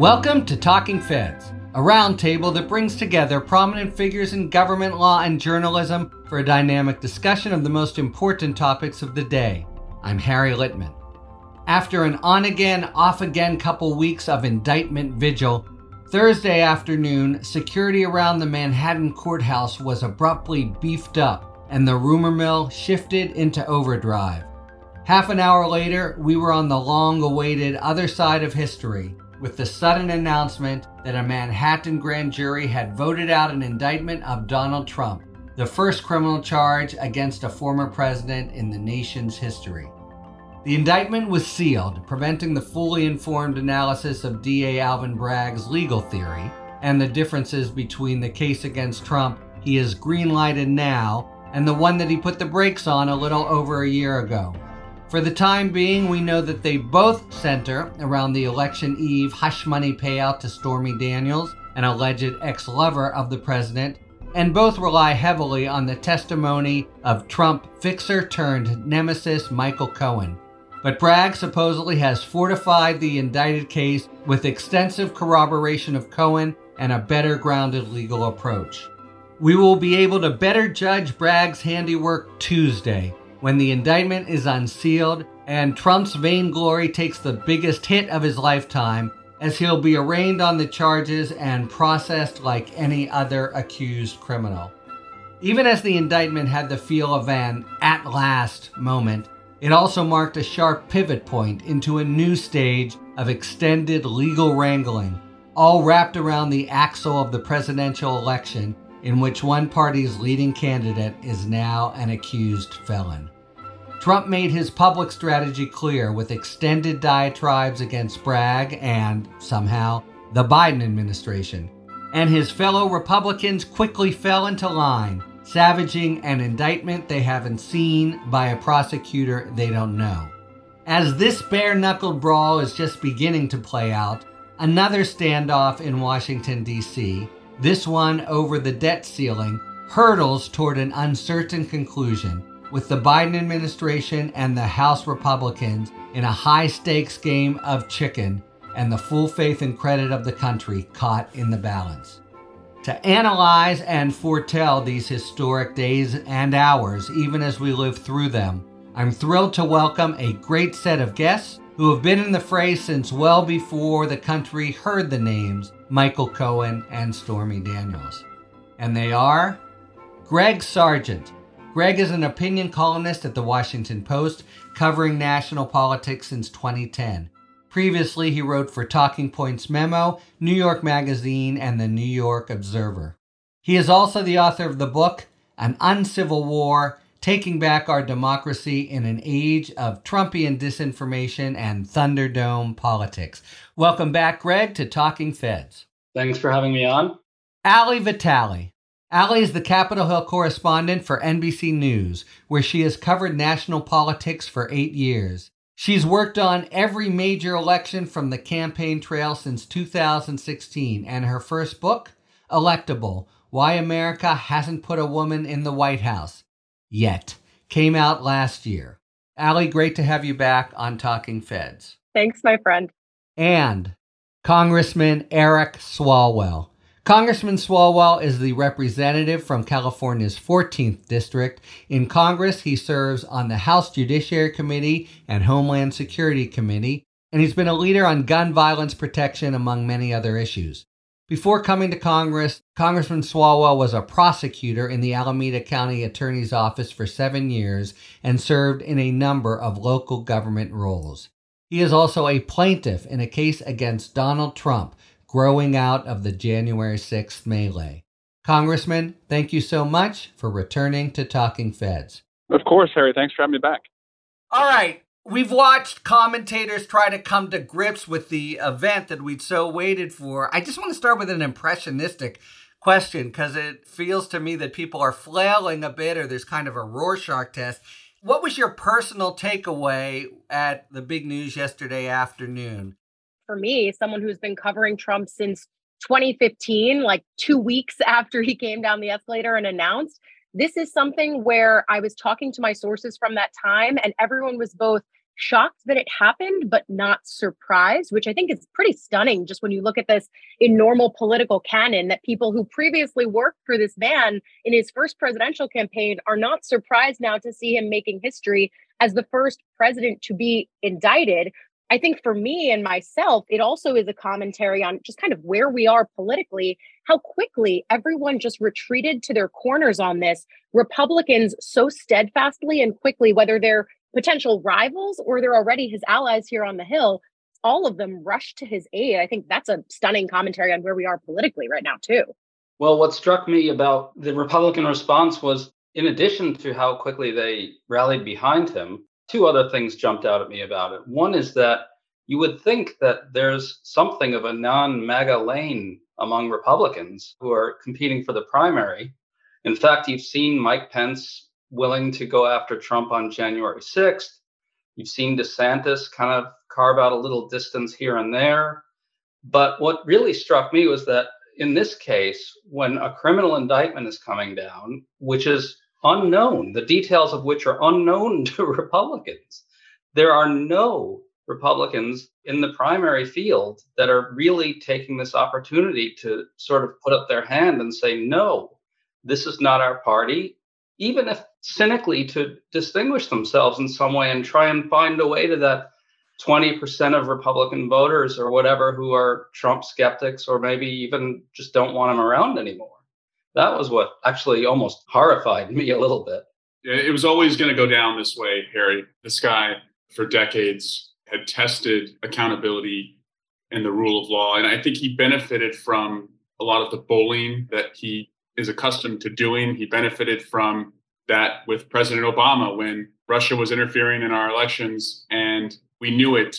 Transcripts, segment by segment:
Welcome to Talking Feds, a roundtable that brings together prominent figures in government law and journalism for a dynamic discussion of the most important topics of the day. I'm Harry Litman. After an on again, off again couple weeks of indictment vigil, Thursday afternoon, security around the Manhattan courthouse was abruptly beefed up and the rumor mill shifted into overdrive. Half an hour later, we were on the long awaited other side of history with the sudden announcement that a Manhattan grand jury had voted out an indictment of Donald Trump, the first criminal charge against a former president in the nation's history. The indictment was sealed, preventing the fully informed analysis of DA Alvin Bragg's legal theory and the differences between the case against Trump he is greenlighted now and the one that he put the brakes on a little over a year ago. For the time being, we know that they both center around the election eve hush money payout to Stormy Daniels, an alleged ex lover of the president, and both rely heavily on the testimony of Trump fixer turned nemesis Michael Cohen. But Bragg supposedly has fortified the indicted case with extensive corroboration of Cohen and a better grounded legal approach. We will be able to better judge Bragg's handiwork Tuesday when the indictment is unsealed and Trump's vainglory takes the biggest hit of his lifetime, as he'll be arraigned on the charges and processed like any other accused criminal. Even as the indictment had the feel of an at last moment, it also marked a sharp pivot point into a new stage of extended legal wrangling, all wrapped around the axle of the presidential election in which one party's leading candidate is now an accused felon. Trump made his public strategy clear with extended diatribes against Bragg and, somehow, the Biden administration. And his fellow Republicans quickly fell into line, savaging an indictment they haven't seen by a prosecutor they don't know. As this bare knuckled brawl is just beginning to play out, another standoff in Washington, D.C., this one over the debt ceiling hurdles toward an uncertain conclusion, with the Biden administration and the House Republicans in a high stakes game of chicken and the full faith and credit of the country caught in the balance. To analyze and foretell these historic days and hours, even as we live through them, I'm thrilled to welcome a great set of guests who have been in the fray since well before the country heard the names Michael Cohen, and Stormy Daniels. And they are Greg Sargent. Greg is an opinion columnist at the Washington Post, covering national politics since 2010. Previously, he wrote for Talking Points Memo, New York Magazine, and the New York Observer. He is also the author of the book, An Uncivil War Taking Back Our Democracy in an Age of Trumpian Disinformation and Thunderdome Politics. Welcome back, Greg, to Talking Feds. Thanks for having me on. Ali Vitali. Ali is the Capitol Hill correspondent for NBC News, where she has covered national politics for eight years. She's worked on every major election from the campaign trail since 2016, and her first book, Electable Why America Hasn't Put a Woman in the White House, yet. Came out last year. Ali, great to have you back on Talking Feds. Thanks, my friend. And Congressman Eric Swalwell. Congressman Swalwell is the representative from California's 14th District. In Congress, he serves on the House Judiciary Committee and Homeland Security Committee, and he's been a leader on gun violence protection, among many other issues. Before coming to Congress, Congressman Swalwell was a prosecutor in the Alameda County Attorney's Office for seven years and served in a number of local government roles. He is also a plaintiff in a case against Donald Trump growing out of the January 6th melee. Congressman, thank you so much for returning to Talking Feds. Of course, Harry. Thanks for having me back. All right. We've watched commentators try to come to grips with the event that we'd so waited for. I just want to start with an impressionistic question because it feels to me that people are flailing a bit or there's kind of a Rorschach test. What was your personal takeaway at the big news yesterday afternoon? For me, someone who's been covering Trump since 2015, like two weeks after he came down the escalator and announced, this is something where I was talking to my sources from that time, and everyone was both shocked that it happened, but not surprised, which I think is pretty stunning just when you look at this in normal political canon that people who previously worked for this man in his first presidential campaign are not surprised now to see him making history as the first president to be indicted. I think for me and myself, it also is a commentary on just kind of where we are politically, how quickly everyone just retreated to their corners on this. Republicans so steadfastly and quickly, whether they're potential rivals or they're already his allies here on the Hill, all of them rushed to his aid. I think that's a stunning commentary on where we are politically right now, too. Well, what struck me about the Republican response was, in addition to how quickly they rallied behind him, two other things jumped out at me about it. One is that you would think that there's something of a non MAGA lane among Republicans who are competing for the primary. In fact, you've seen Mike Pence willing to go after Trump on January 6th. You've seen DeSantis kind of carve out a little distance here and there. But what really struck me was that in this case, when a criminal indictment is coming down, which is unknown, the details of which are unknown to Republicans, there are no Republicans in the primary field that are really taking this opportunity to sort of put up their hand and say, no, this is not our party even if cynically to distinguish themselves in some way and try and find a way to that 20% of Republican voters or whatever who are Trump skeptics or maybe even just don't want him around anymore. That was what actually almost horrified me a little bit. It was always going to go down this way, Harry. This guy, for decades, had tested accountability and the rule of law. And I think he benefited from a lot of the bullying that he is accustomed to doing. He benefited from that with President Obama when Russia was interfering in our elections and we knew it.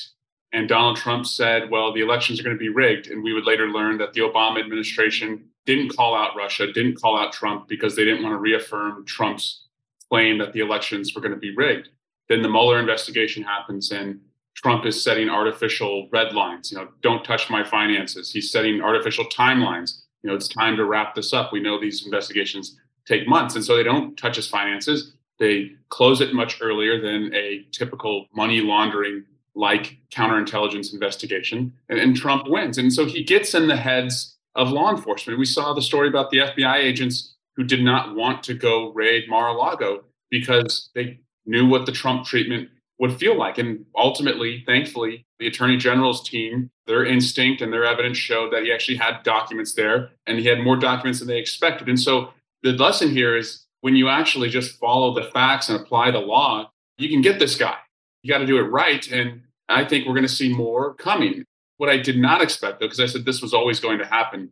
And Donald Trump said, well, the elections are going to be rigged. And we would later learn that the Obama administration didn't call out Russia, didn't call out Trump because they didn't want to reaffirm Trump's claim that the elections were going to be rigged. Then the Mueller investigation happens and Trump is setting artificial red lines. You know, don't touch my finances. He's setting artificial timelines you know, it's time to wrap this up. We know these investigations take months. And so they don't touch his finances. They close it much earlier than a typical money laundering like counterintelligence investigation. And, and Trump wins. And so he gets in the heads of law enforcement. We saw the story about the FBI agents who did not want to go raid Mar a Lago because they knew what the Trump treatment would feel like. And ultimately, thankfully, the attorney general's team, their instinct and their evidence showed that he actually had documents there and he had more documents than they expected. And so the lesson here is when you actually just follow the facts and apply the law, you can get this guy. You got to do it right. And I think we're going to see more coming. What I did not expect, though, because I said this was always going to happen,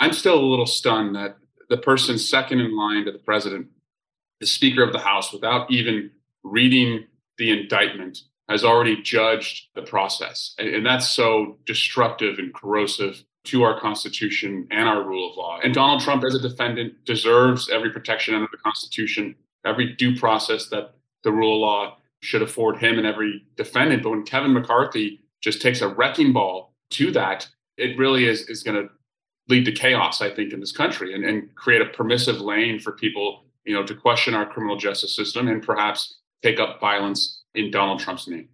I'm still a little stunned that the person second in line to the president, the Speaker of the House, without even reading the indictment has already judged the process. And, that's so destructive and corrosive to our Constitution and our rule of law. And Donald Trump, as a defendant, deserves every protection under the Constitution, every due process that the rule of law should afford him and every defendant. But when Kevin McCarthy just takes a wrecking ball to that, it really is, is going to lead to chaos, I think, in this country and, and create a permissive lane for people, you know, to question our criminal justice system and perhaps take up violence in Donald Trump's name.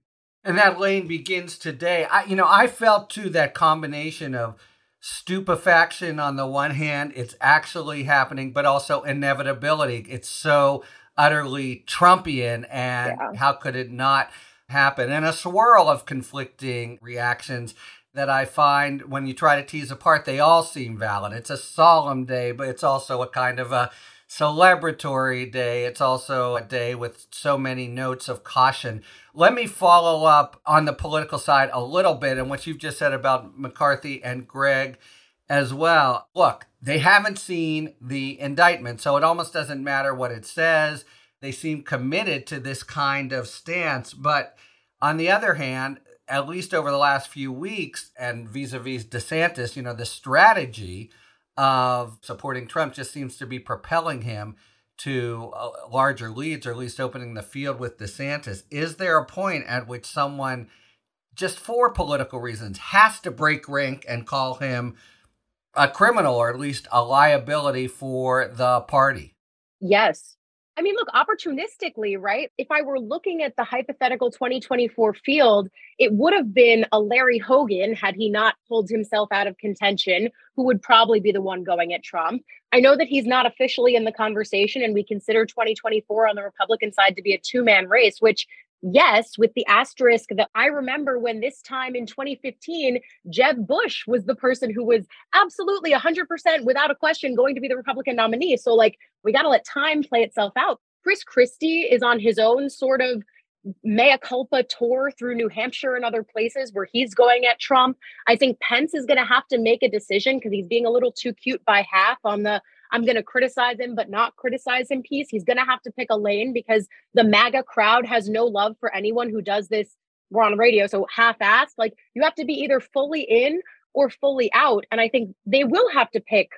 And that lane begins today. I, you know, I felt too that combination of stupefaction on the one hand, it's actually happening, but also inevitability. It's so utterly Trumpian, and yeah. how could it not happen? And a swirl of conflicting reactions that I find when you try to tease apart, they all seem valid. It's a solemn day, but it's also a kind of a celebratory day. It's also a day with so many notes of caution. Let me follow up on the political side a little bit and what you've just said about McCarthy and Greg as well. Look, they haven't seen the indictment, so it almost doesn't matter what it says. They seem committed to this kind of stance. But on the other hand, at least over the last few weeks and vis a vis DeSantis, you know, the strategy of supporting Trump just seems to be propelling him to uh, larger leads or at least opening the field with DeSantis. Is there a point at which someone, just for political reasons, has to break rank and call him a criminal or at least a liability for the party? Yes. I mean, look, opportunistically, right? If I were looking at the hypothetical 2024 field, it would have been a Larry Hogan had he not pulled himself out of contention, who would probably be the one going at Trump. I know that he's not officially in the conversation, and we consider 2024 on the Republican side to be a two man race, which yes, with the asterisk that I remember when this time in 2015, Jeb Bush was the person who was absolutely 100% without a question going to be the Republican nominee. So, like, we got to let time play itself out. Chris Christie is on his own sort of mea culpa tour through New Hampshire and other places where he's going at Trump. I think Pence is going to have to make a decision because he's being a little too cute by half on the I'm going to criticize him, but not criticize him piece. He's going to have to pick a lane because the MAGA crowd has no love for anyone who does this. We're on radio, so half assed. Like you have to be either fully in or fully out. And I think they will have to pick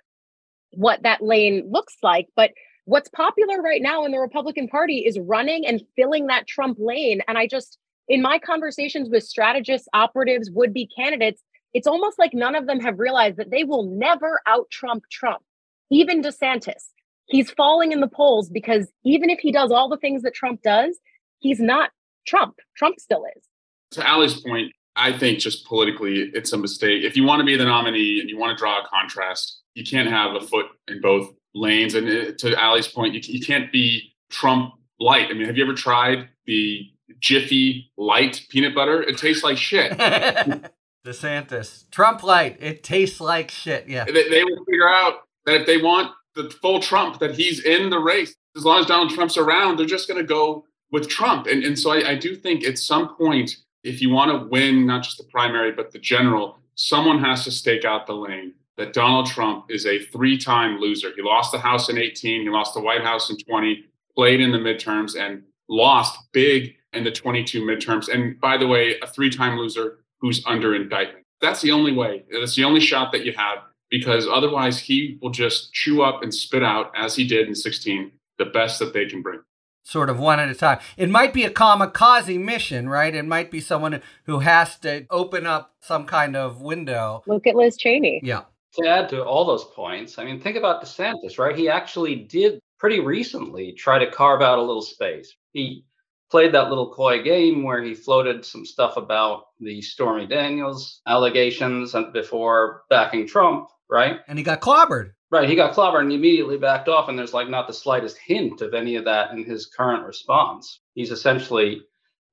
what that lane looks like. But what's popular right now in the Republican Party is running and filling that Trump lane. And I just, in my conversations with strategists, operatives, would be candidates, it's almost like none of them have realized that they will never out Trump Trump even DeSantis, he's falling in the polls because even if he does all the things that Trump does, he's not Trump. Trump still is. To Ali's point, I think just politically, it's a mistake. If you want to be the nominee and you want to draw a contrast, you can't have a foot in both lanes. And uh, to Ali's point, you, you can't be Trump light. I mean, have you ever tried the Jiffy light peanut butter? It tastes like shit. DeSantis, Trump light. It tastes like shit. Yeah. They, they will figure out that if they want the full Trump, that he's in the race. As long as Donald Trump's around, they're just going to go with Trump. And, and so I, I do think at some point, if you want to win not just the primary, but the general, someone has to stake out the lane that Donald Trump is a three time loser. He lost the House in 18, he lost the White House in 20, played in the midterms, and lost big in the 22 midterms. And by the way, a three time loser who's under indictment. That's the only way. That's the only shot that you have because otherwise he will just chew up and spit out, as he did in 16, the best that they can bring. Sort of one at a time. It might be a kamikaze mission, right? It might be someone who has to open up some kind of window. Look at Liz Cheney. Yeah. To add to all those points, I mean, think about DeSantis, right? He actually did pretty recently try to carve out a little space. He played that little coy game where he floated some stuff about the Stormy Daniels allegations before backing Trump right? And he got clobbered. Right, he got clobbered and immediately backed off, and there's like not the slightest hint of any of that in his current response. He's essentially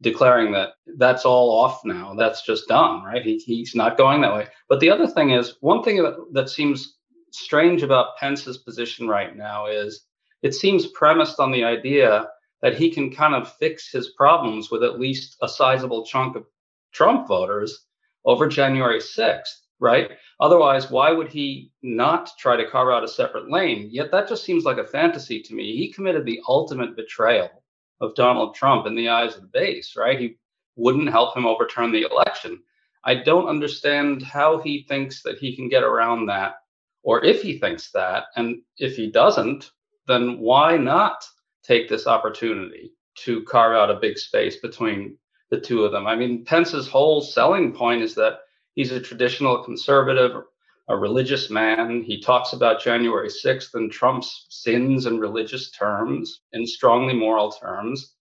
declaring that that's all off now. That's just done, right? He, he's not going that way. But the other thing is, one thing that, that seems strange about Pence's position right now is it seems premised on the idea that he can kind of fix his problems with at least a sizable chunk of Trump voters over January 6th right? Otherwise, why would he not try to carve out a separate lane? Yet that just seems like a fantasy to me. He committed the ultimate betrayal of Donald Trump in the eyes of the base, right? He wouldn't help him overturn the election. I don't understand how he thinks that he can get around that, or if he thinks that. And if he doesn't, then why not take this opportunity to carve out a big space between the two of them? I mean, Pence's whole selling point is that He's a traditional conservative, a religious man. He talks about January 6th and Trump's sins in religious terms, in strongly moral terms.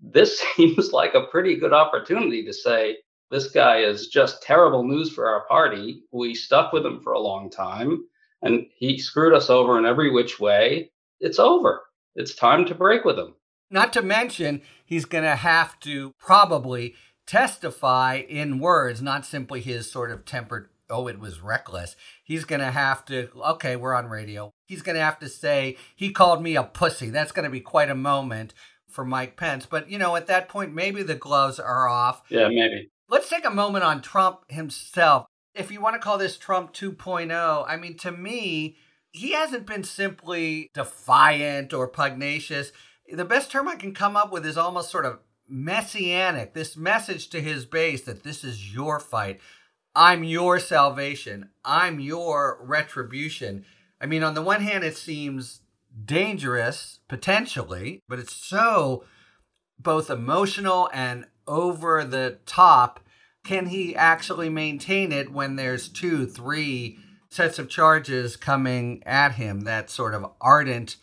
This seems like a pretty good opportunity to say, this guy is just terrible news for our party. We stuck with him for a long time and he screwed us over in every which way. It's over. It's time to break with him. Not to mention, he's going to have to probably testify in words, not simply his sort of tempered, oh, it was reckless. He's going to have to, okay, we're on radio. He's going to have to say, he called me a pussy. That's going to be quite a moment for Mike Pence. But, you know, at that point, maybe the gloves are off. Yeah, maybe. Let's take a moment on Trump himself. If you want to call this Trump 2.0, I mean, to me, he hasn't been simply defiant or pugnacious. The best term I can come up with is almost sort of messianic, this message to his base that this is your fight. I'm your salvation. I'm your retribution. I mean, on the one hand, it seems dangerous potentially, but it's so both emotional and over the top. Can he actually maintain it when there's two, three sets of charges coming at him? That sort of ardent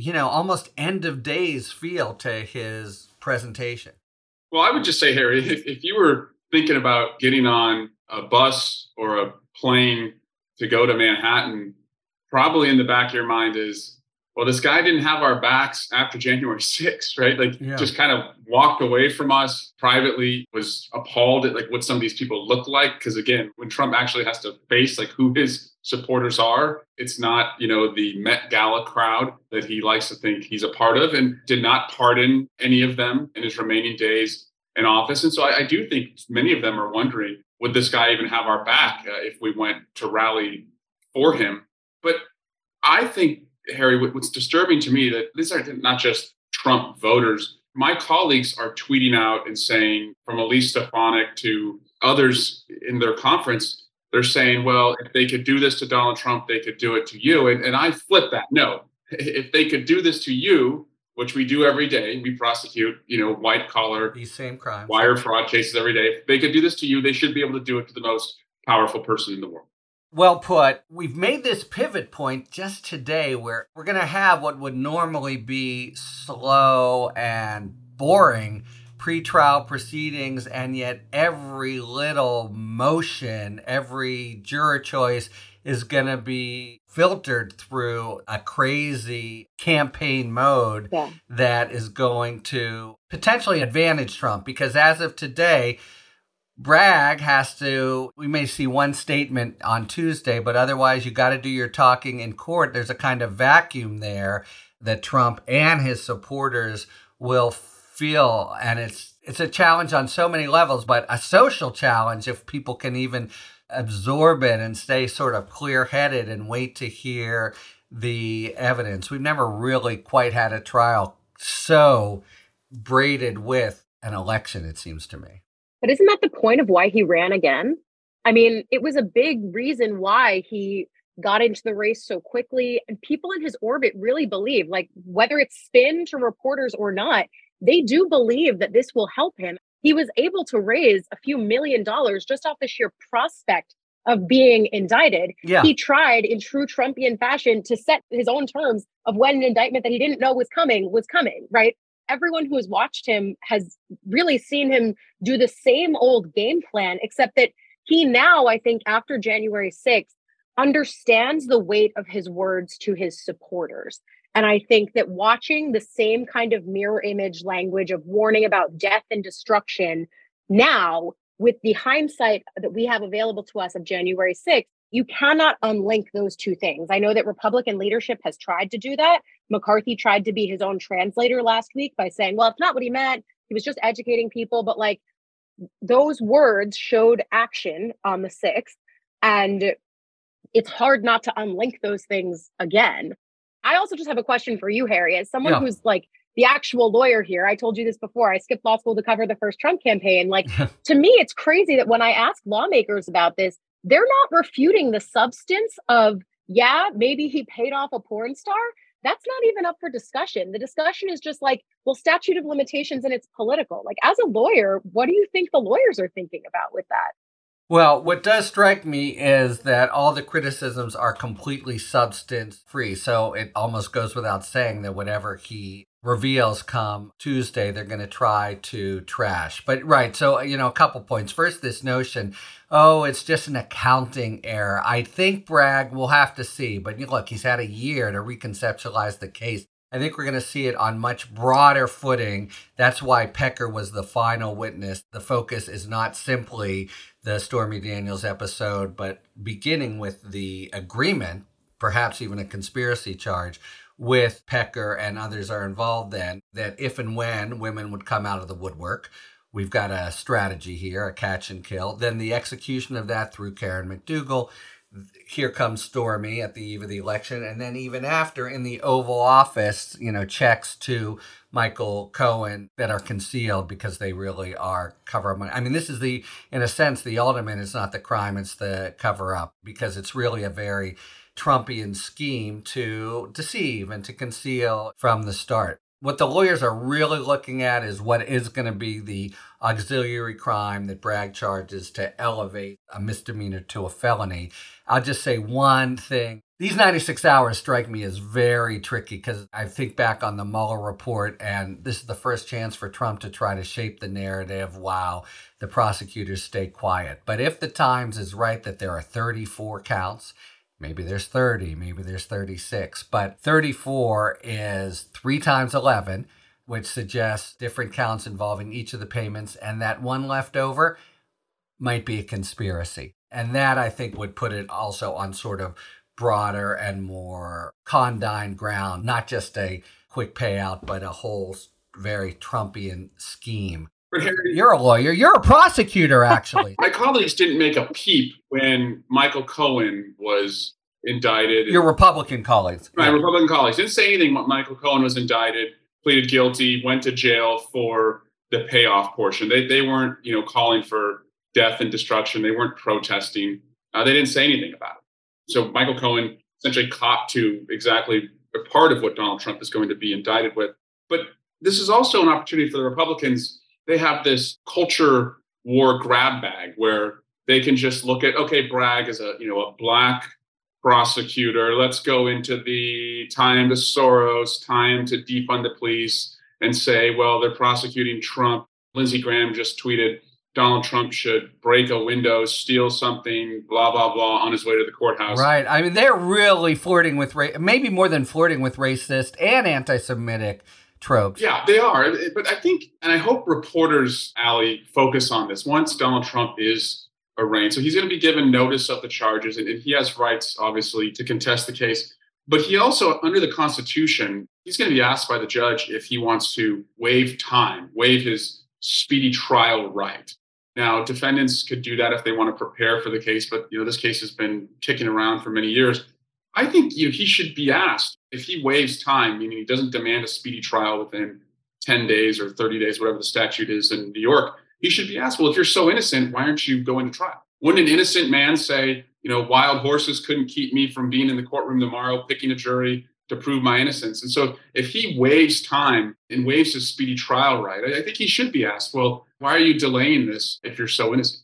you know, almost end of days feel to his presentation. Well, I would just say, Harry, if, if you were thinking about getting on a bus or a plane to go to Manhattan, probably in the back of your mind is, well, this guy didn't have our backs after January 6th, right? Like yeah. just kind of walked away from us privately, was appalled at like what some of these people look like. Cause again, when Trump actually has to face like who his supporters are, it's not, you know, the Met Gala crowd that he likes to think he's a part of and did not pardon any of them in his remaining days in office. And so I, I do think many of them are wondering, would this guy even have our back uh, if we went to rally for him? But I think, Harry, what's disturbing to me that these are not just Trump voters. My colleagues are tweeting out and saying, from Elise Stefanik to others in their conference, they're saying, well, if they could do this to Donald Trump, they could do it to you. And, and I flip that. No, if they could do this to you, which we do every day, we prosecute, you know, white collar, these same crimes, wire fraud cases every day. If they could do this to you, they should be able to do it to the most powerful person in the world. Well put. We've made this pivot point just today where we're going to have what would normally be slow and boring pretrial proceedings, and yet every little motion, every juror choice is going to be filtered through a crazy campaign mode yeah. that is going to potentially advantage Trump because as of today, Bragg has to, we may see one statement on Tuesday, but otherwise you got to do your talking in court. There's a kind of vacuum there that Trump and his supporters will feel. And it's, it's a challenge on so many levels, but a social challenge if people can even absorb it and stay sort of clear headed and wait to hear the evidence. We've never really quite had a trial so braided with an election, it seems to me. But isn't that the point of why he ran again? I mean, it was a big reason why he got into the race so quickly. And people in his orbit really believe, like, whether it's spin to reporters or not, they do believe that this will help him. He was able to raise a few million dollars just off the sheer prospect of being indicted. Yeah. He tried in true Trumpian fashion to set his own terms of when an indictment that he didn't know was coming was coming, right? Everyone who has watched him has really seen him do the same old game plan, except that he now, I think, after January 6th, understands the weight of his words to his supporters. And I think that watching the same kind of mirror image language of warning about death and destruction now, with the hindsight that we have available to us of January 6th, you cannot unlink those two things. I know that Republican leadership has tried to do that. McCarthy tried to be his own translator last week by saying, well, it's not what he meant. He was just educating people. But like those words showed action on the 6th. And it's hard not to unlink those things again. I also just have a question for you, Harry, as someone yeah. who's like the actual lawyer here. I told you this before. I skipped law school to cover the first Trump campaign. Like, to me, it's crazy that when I ask lawmakers about this, they're not refuting the substance of, yeah, maybe he paid off a porn star. That's not even up for discussion. The discussion is just like, well, statute of limitations and it's political. Like, as a lawyer, what do you think the lawyers are thinking about with that? Well, what does strike me is that all the criticisms are completely substance free. So it almost goes without saying that whatever he reveals come Tuesday, they're going to try to trash. But right, so you know, a couple points. First, this notion, oh, it's just an accounting error. I think Bragg will have to see, but look, he's had a year to reconceptualize the case. I think we're going to see it on much broader footing. That's why Pecker was the final witness. The focus is not simply the Stormy Daniels episode, but beginning with the agreement, perhaps even a conspiracy charge with Pecker and others are involved then that if and when women would come out of the woodwork, we've got a strategy here, a catch and kill. Then the execution of that through Karen McDougal. Here comes Stormy at the eve of the election. And then even after in the Oval Office, you know, checks to Michael Cohen that are concealed because they really are cover up money. I mean, this is the, in a sense, the ultimate is not the crime, it's the cover up because it's really a very Trumpian scheme to deceive and to conceal from the start. What the lawyers are really looking at is what is going to be the auxiliary crime that Bragg charges to elevate a misdemeanor to a felony. I'll just say one thing These 96 hours strike me as very tricky because I think back on the Mueller report, and this is the first chance for Trump to try to shape the narrative while the prosecutors stay quiet. But if the Times is right that there are 34 counts, maybe there's 30, maybe there's 36, but 34 is three times 11, which suggests different counts involving each of the payments, and that one left over might be a conspiracy. And that I think would put it also on sort of broader and more condign ground, not just a quick payout, but a whole very Trumpian scheme. You're a lawyer. You're a prosecutor, actually. My colleagues didn't make a peep when Michael Cohen was indicted. Your Republican colleagues. My yeah. Republican colleagues didn't say anything. When Michael Cohen was indicted, pleaded guilty, went to jail for the payoff portion. They, they weren't, you know, calling for death and destruction. They weren't protesting. Uh, they didn't say anything about it. So Michael Cohen essentially copped to exactly a part of what Donald Trump is going to be indicted with. But this is also an opportunity for the Republicans. They have this culture war grab bag where they can just look at okay, Bragg is a you know a black prosecutor. Let's go into the time to Soros, time to defund the police, and say, well, they're prosecuting Trump. Lindsey Graham just tweeted, Donald Trump should break a window, steal something, blah blah blah, on his way to the courthouse. Right. I mean, they're really flirting with race, maybe more than flirting with racist and anti-Semitic tropes. Yeah, they are. But I think, and I hope reporters, Ali, focus on this. Once Donald Trump is arraigned, so he's going to be given notice of the charges, and, and he has rights, obviously, to contest the case. But he also, under the Constitution, he's going to be asked by the judge if he wants to waive time, waive his speedy trial right. Now, defendants could do that if they want to prepare for the case, but you know this case has been kicking around for many years. I think you know, he should be asked if he waives time, meaning he doesn't demand a speedy trial within 10 days or 30 days, whatever the statute is in New York. He should be asked, well, if you're so innocent, why aren't you going to trial? Wouldn't an innocent man say, you know, wild horses couldn't keep me from being in the courtroom tomorrow, picking a jury to prove my innocence? And so if he waives time and waives his speedy trial right, I think he should be asked, well, why are you delaying this if you're so innocent?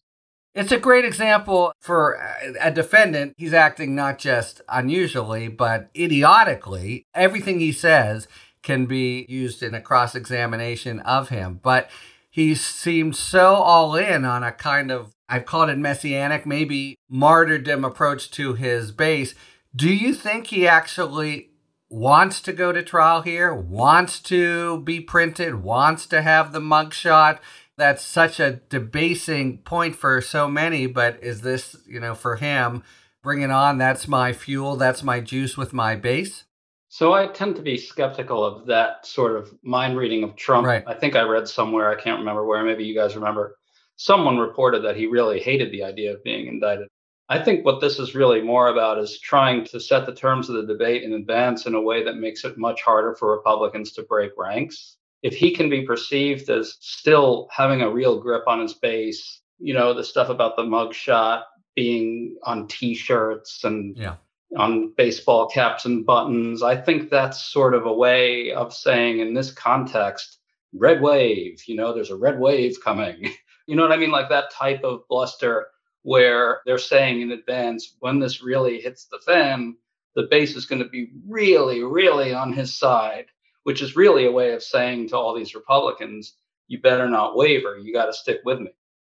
It's a great example for a defendant. He's acting not just unusually, but idiotically. Everything he says can be used in a cross examination of him. But he seemed so all in on a kind of, I've called it messianic, maybe martyrdom approach to his base. Do you think he actually wants to go to trial here, wants to be printed, wants to have the mugshot? That's such a debasing point for so many, but is this, you know, for him, bring it on, that's my fuel, that's my juice with my base? So I tend to be skeptical of that sort of mind reading of Trump. Right. I think I read somewhere, I can't remember where, maybe you guys remember, someone reported that he really hated the idea of being indicted. I think what this is really more about is trying to set the terms of the debate in advance in a way that makes it much harder for Republicans to break ranks if he can be perceived as still having a real grip on his base, you know, the stuff about the mugshot being on t-shirts and yeah. on baseball caps and buttons, I think that's sort of a way of saying in this context, red wave, you know, there's a red wave coming. you know what I mean? Like that type of bluster where they're saying in advance, when this really hits the fan, the base is going to be really, really on his side which is really a way of saying to all these Republicans, you better not waver. You got to stick with me.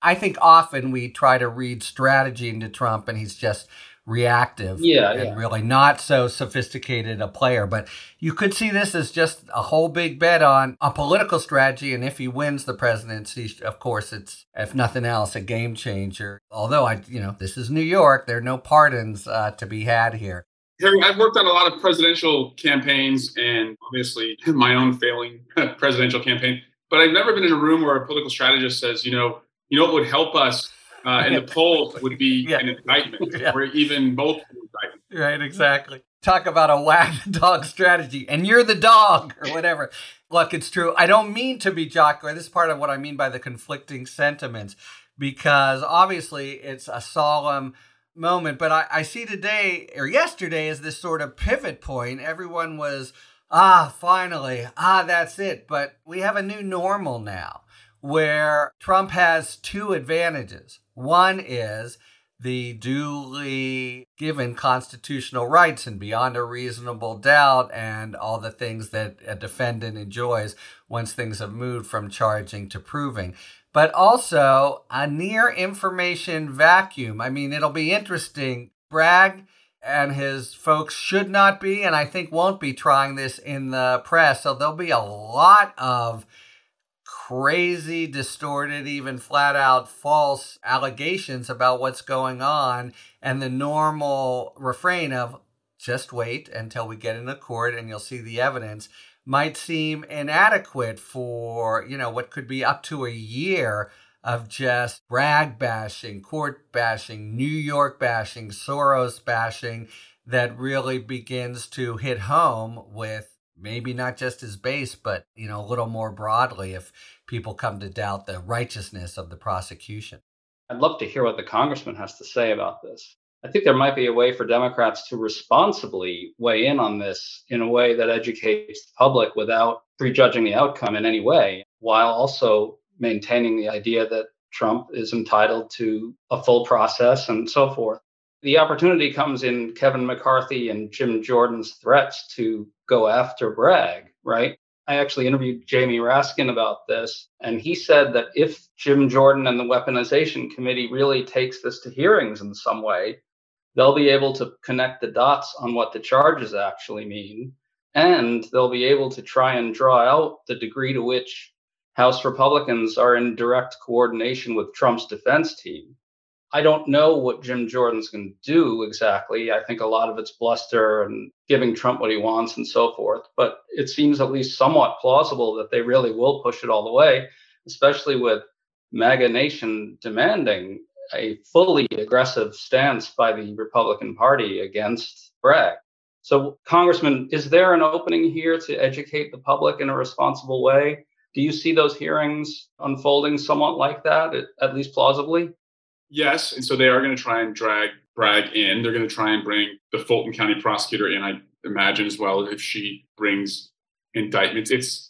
I think often we try to read strategy into Trump and he's just reactive yeah, and yeah. really not so sophisticated a player. But you could see this as just a whole big bet on a political strategy. And if he wins the presidency, of course, it's, if nothing else, a game changer. Although I, you know, this is New York. There are no pardons uh, to be had here. Harry, I've worked on a lot of presidential campaigns and obviously my own failing presidential campaign, but I've never been in a room where a political strategist says, you know, you know what would help us uh, in the polls would be yeah. an indictment yeah. or even both indictments. Right, exactly. Talk about a whack dog strategy and you're the dog or whatever. Look, it's true. I don't mean to be jocular. This is part of what I mean by the conflicting sentiments because obviously it's a solemn moment. But I, I see today or yesterday as this sort of pivot point. Everyone was, ah, finally, ah, that's it. But we have a new normal now where Trump has two advantages. One is the duly given constitutional rights and beyond a reasonable doubt and all the things that a defendant enjoys once things have moved from charging to proving. But also a near information vacuum. I mean, it'll be interesting. Bragg and his folks should not be, and I think won't be trying this in the press. So there'll be a lot of crazy, distorted, even flat out false allegations about what's going on, and the normal refrain of just wait until we get in into court and you'll see the evidence might seem inadequate for, you know, what could be up to a year of just Bragg bashing, court bashing, New York bashing, Soros bashing that really begins to hit home with maybe not just his base, but you know, a little more broadly if people come to doubt the righteousness of the prosecution. I'd love to hear what the congressman has to say about this. I think there might be a way for Democrats to responsibly weigh in on this in a way that educates the public without prejudging the outcome in any way, while also maintaining the idea that Trump is entitled to a full process and so forth. The opportunity comes in Kevin McCarthy and Jim Jordan's threats to go after Bragg, right? I actually interviewed Jamie Raskin about this, and he said that if Jim Jordan and the Weaponization Committee really takes this to hearings in some way, they'll be able to connect the dots on what the charges actually mean, and they'll be able to try and draw out the degree to which House Republicans are in direct coordination with Trump's defense team. I don't know what Jim Jordan's going to do exactly. I think a lot of it's bluster and giving Trump what he wants and so forth. But it seems at least somewhat plausible that they really will push it all the way, especially with MAGA Nation demanding a fully aggressive stance by the Republican Party against Bragg. So, Congressman, is there an opening here to educate the public in a responsible way? Do you see those hearings unfolding somewhat like that, at least plausibly? Yes, and so they are going to try and drag Bragg in. They're going to try and bring the Fulton County prosecutor in. I imagine as well if she brings indictments. It's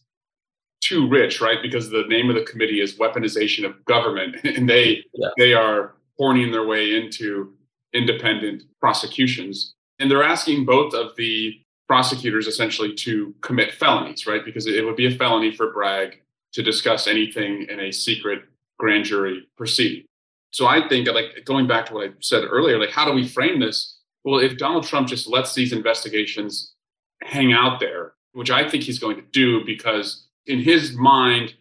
too rich, right? Because the name of the committee is weaponization of government, and they yeah. they are horning their way into independent prosecutions, and they're asking both of the prosecutors essentially to commit felonies, right? Because it would be a felony for Bragg to discuss anything in a secret grand jury proceeding. So I think like going back to what I said earlier, like how do we frame this? Well, if Donald Trump just lets these investigations hang out there, which I think he's going to do because in his mind,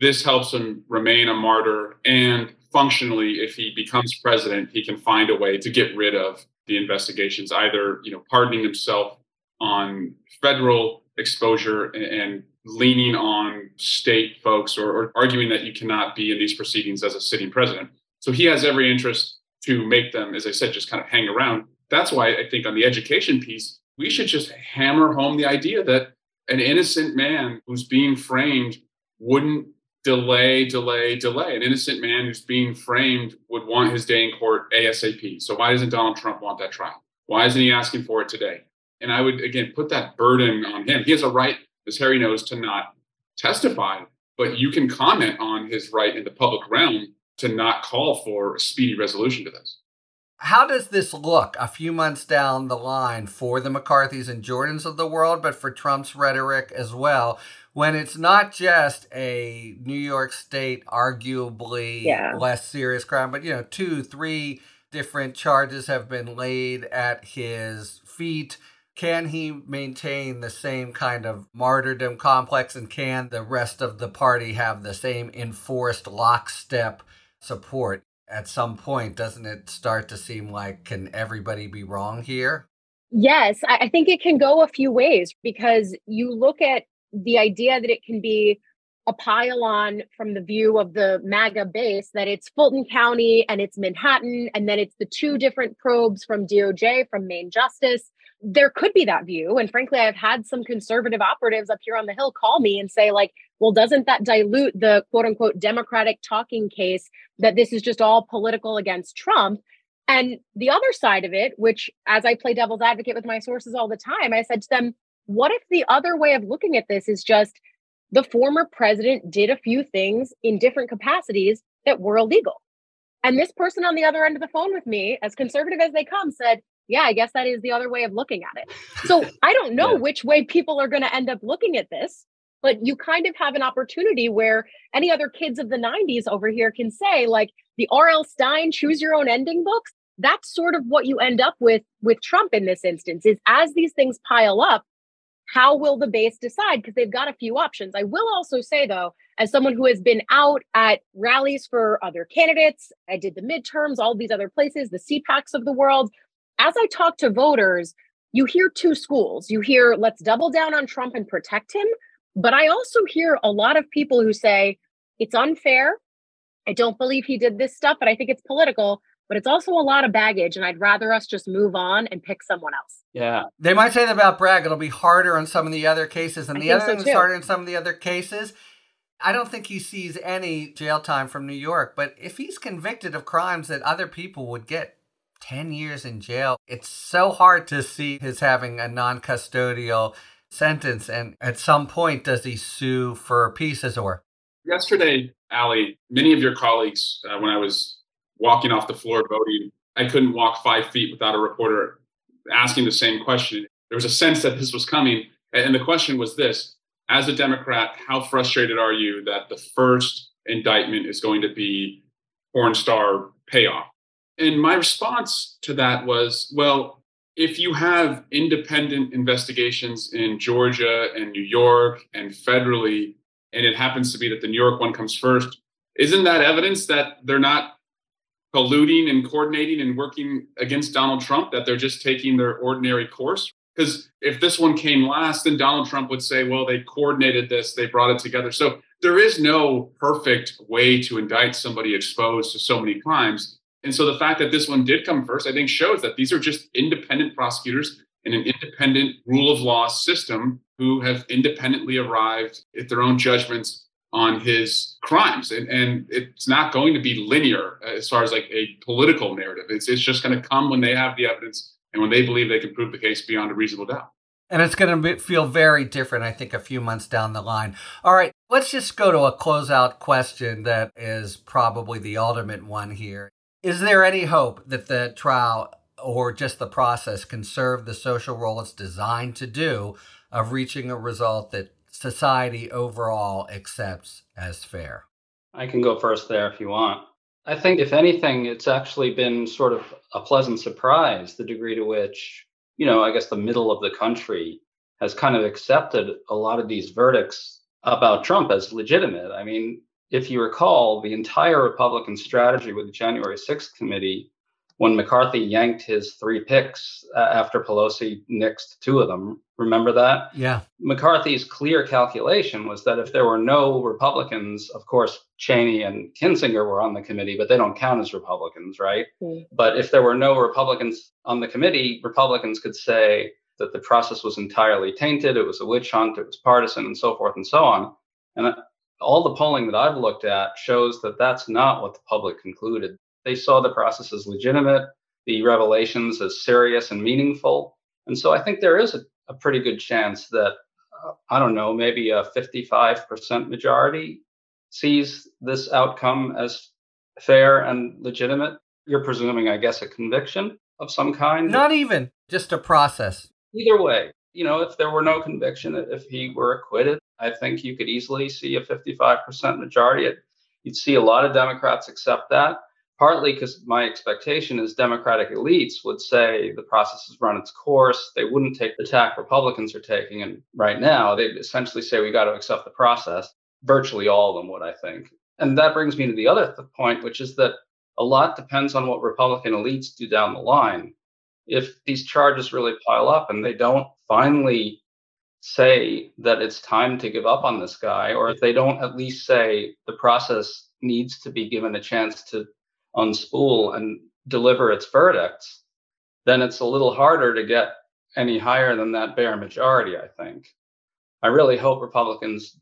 this helps him remain a martyr and functionally if he becomes president he can find a way to get rid of the investigations either you know pardoning himself on federal exposure and leaning on state folks or, or, arguing that you cannot be in these proceedings as a sitting president so he has every interest to make them, as I said, just kind of hang around. That's why I think on the education piece, we should just hammer home the idea that an innocent man who's being framed wouldn't delay, delay, delay. An innocent man who's being framed would want his day in court ASAP. So why doesn't Donald Trump want that trial? Why isn't he asking for it today? And I would again put that burden on him. He has a right, as Harry knows, to not testify, but you can comment on his right in the public realm to not call for a speedy resolution to this. How does this look a few months down the line for the McCarthys and Jordans of the world, but for Trump's rhetoric as well? When it's not just a New York State, arguably yeah. less serious crime, but you know, two, three different charges have been laid at his feet. Can he maintain the same kind of martyrdom complex, and can the rest of the party have the same enforced lockstep support, at some point, doesn't it start to seem like can everybody be wrong here? Yes, I think it can go a few ways because you look at the idea that it can be a pile-on from the view of the MAGA base that it's Fulton County and it's Manhattan, and then it's the two different probes from DOJ, from Main Justice. There could be that view. And frankly, I've had some conservative operatives up here on the Hill call me and say, like, well, doesn't that dilute the quote unquote Democratic talking case that this is just all political against Trump? And the other side of it, which as I play devil's advocate with my sources all the time, I said to them, what if the other way of looking at this is just the former president did a few things in different capacities that were illegal? And this person on the other end of the phone with me, as conservative as they come, said, yeah, I guess that is the other way of looking at it. So I don't know yeah. which way people are going to end up looking at this, but you kind of have an opportunity where any other kids of the 90s over here can say, like the R.L. Stine choose your own ending books. That's sort of what you end up with with Trump in this instance is as these things pile up, how will the base decide? Because they've got a few options. I will also say, though, as someone who has been out at rallies for other candidates, I did the midterms, all these other places, the CPACs of the world. As I talk to voters, you hear two schools. You hear, let's double down on Trump and protect him. But I also hear a lot of people who say, it's unfair. I don't believe he did this stuff, but I think it's political but it's also a lot of baggage and i'd rather us just move on and pick someone else yeah they might say that about bragg it'll be harder on some of the other cases and I the other so thing that's harder in some of the other cases i don't think he sees any jail time from new york but if he's convicted of crimes that other people would get 10 years in jail it's so hard to see his having a non-custodial sentence and at some point does he sue for pieces or yesterday ali many of your colleagues uh, when i was walking off the floor voting. I couldn't walk five feet without a reporter asking the same question. There was a sense that this was coming. And the question was this As a Democrat, how frustrated are you that the first indictment is going to be porn star payoff? And my response to that was well, if you have independent investigations in Georgia and New York and federally, and it happens to be that the New York one comes first, isn't that evidence that they're not colluding and coordinating and working against Donald Trump, that they're just taking their ordinary course. Because if this one came last, then Donald Trump would say, well, they coordinated this, they brought it together. So there is no perfect way to indict somebody exposed to so many crimes. And so the fact that this one did come first, I think shows that these are just independent prosecutors in an independent rule of law system who have independently arrived at their own judgments on his crimes. And, and it's not going to be linear as far as like a political narrative. It's, it's just going to come when they have the evidence and when they believe they can prove the case beyond a reasonable doubt. And it's going to feel very different i think a few months down the line. All right let's just go to a closeout question that is probably the ultimate one here is there any hope that the trial or just the process can serve the social role it's designed to do of reaching a result that society overall accepts as fair? I can go first there if you want. I think, if anything, it's actually been sort of a pleasant surprise the degree to which, you know, I guess the middle of the country has kind of accepted a lot of these verdicts about Trump as legitimate. I mean, if you recall, the entire Republican strategy with the January 6th committee when McCarthy yanked his three picks uh, after Pelosi nixed two of them. Remember that? Yeah. McCarthy's clear calculation was that if there were no Republicans, of course, Cheney and Kinzinger were on the committee, but they don't count as Republicans, right? Mm. But if there were no Republicans on the committee, Republicans could say that the process was entirely tainted, it was a witch hunt, it was partisan, and so forth and so on. And uh, all the polling that I've looked at shows that that's not what the public concluded. They saw the process as legitimate, the revelations as serious and meaningful. And so I think there is a, a pretty good chance that, uh, I don't know, maybe a 55% majority sees this outcome as fair and legitimate. You're presuming, I guess, a conviction of some kind. Not even, just a process. Either way, you know, if there were no conviction, if he were acquitted, I think you could easily see a 55% majority. You'd see a lot of Democrats accept that partly because my expectation is Democratic elites would say the process has run its course. They wouldn't take the tack Republicans are taking. And right now, they'd essentially say we got to accept the process. Virtually all of them would, I think. And that brings me to the other th- point, which is that a lot depends on what Republican elites do down the line. If these charges really pile up and they don't finally say that it's time to give up on this guy, or if they don't at least say the process needs to be given a chance to unspool and deliver its verdicts, then it's a little harder to get any higher than that bare majority, I think. I really hope Republicans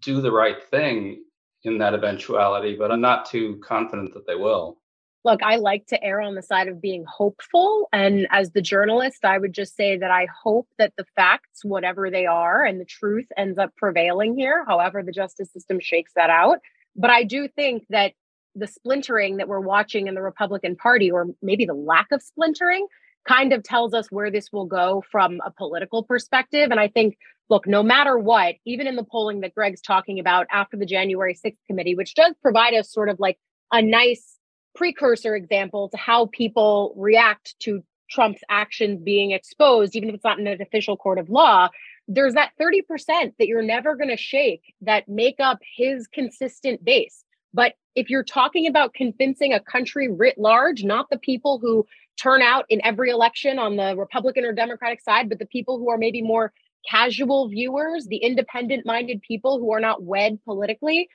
do the right thing in that eventuality, but I'm not too confident that they will. Look, I like to err on the side of being hopeful. And as the journalist, I would just say that I hope that the facts, whatever they are, and the truth ends up prevailing here, however the justice system shakes that out. But I do think that the splintering that we're watching in the Republican Party, or maybe the lack of splintering, kind of tells us where this will go from a political perspective. And I think, look, no matter what, even in the polling that Greg's talking about after the January 6th committee, which does provide us sort of like a nice precursor example to how people react to Trump's actions being exposed, even if it's not in an official court of law, there's that 30% that you're never going to shake that make up his consistent base. But if you're talking about convincing a country writ large, not the people who turn out in every election on the Republican or Democratic side, but the people who are maybe more casual viewers, the independent minded people who are not wed politically,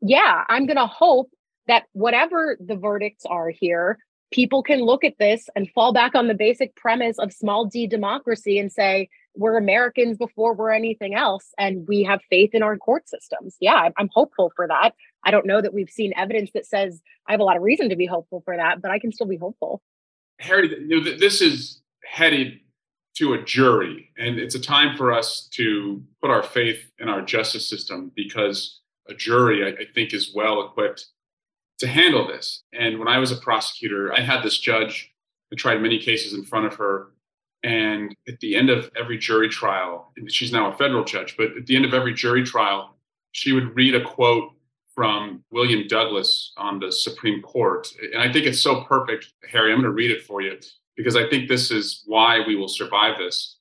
yeah, I'm going to hope that whatever the verdicts are here, people can look at this and fall back on the basic premise of small d democracy and say, we're Americans before we're anything else, and we have faith in our court systems. Yeah, I'm hopeful for that. I don't know that we've seen evidence that says I have a lot of reason to be hopeful for that, but I can still be hopeful. Harry, this is headed to a jury, and it's a time for us to put our faith in our justice system because a jury, I, think, is well equipped to handle this. And when I was a prosecutor, I had this judge. I tried many cases in front of her. And at the end of every jury trial, she's now a federal judge, but at the end of every jury trial, she would read a quote from William Douglas on the Supreme Court. And I think it's so perfect, Harry. I'm going to read it for you because I think this is why we will survive this.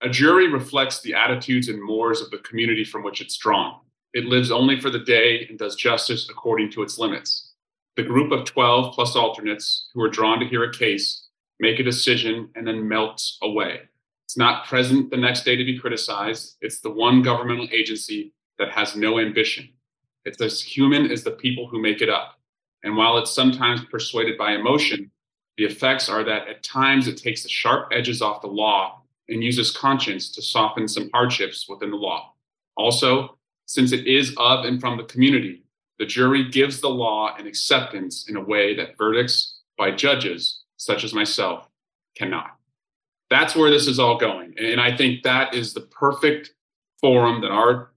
A jury reflects the attitudes and mores of the community from which it's drawn. It lives only for the day and does justice according to its limits. The group of 12 plus alternates who are drawn to hear a case make a decision and then melts away. It's not present the next day to be criticized. It's the one governmental agency that has no ambition. It's as human as the people who make it up. And while it's sometimes persuaded by emotion, the effects are that at times it takes the sharp edges off the law and uses conscience to soften some hardships within the law. Also, since it is of and from the community, the jury gives the law an acceptance in a way that verdicts by judges, such as myself, cannot. That's where this is all going. And I think that is the perfect forum that our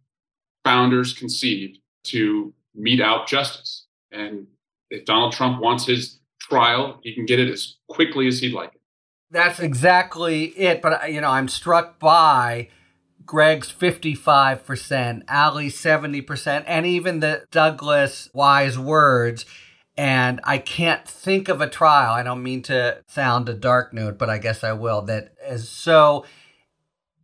founders conceived to mete out justice. And if Donald Trump wants his trial, he can get it as quickly as he'd like it. That's exactly it. But, you know, I'm struck by Greg's 55%, Ali's 70%, and even the Douglas wise words. And I can't think of a trial, I don't mean to sound a dark note, but I guess I will, that is so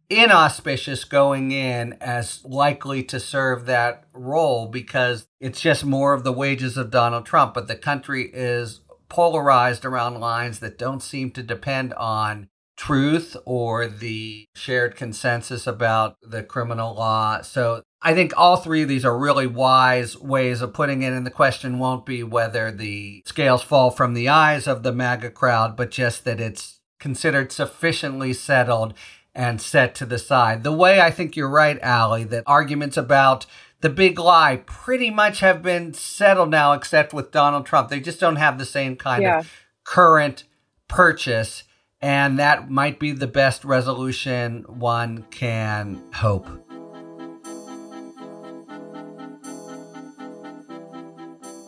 inauspicious going in as likely to serve that role because it's just more of the wages of Donald Trump. But the country is polarized around lines that don't seem to depend on truth or the shared consensus about the criminal law. So I think all three of these are really wise ways of putting it. And the question won't be whether the scales fall from the eyes of the MAGA crowd, but just that it's considered sufficiently settled and set to the side. The way I think you're right, Ali, that arguments about the big lie pretty much have been settled now, except with Donald Trump. They just don't have the same kind yeah. of current purchase and that might be the best resolution one can hope.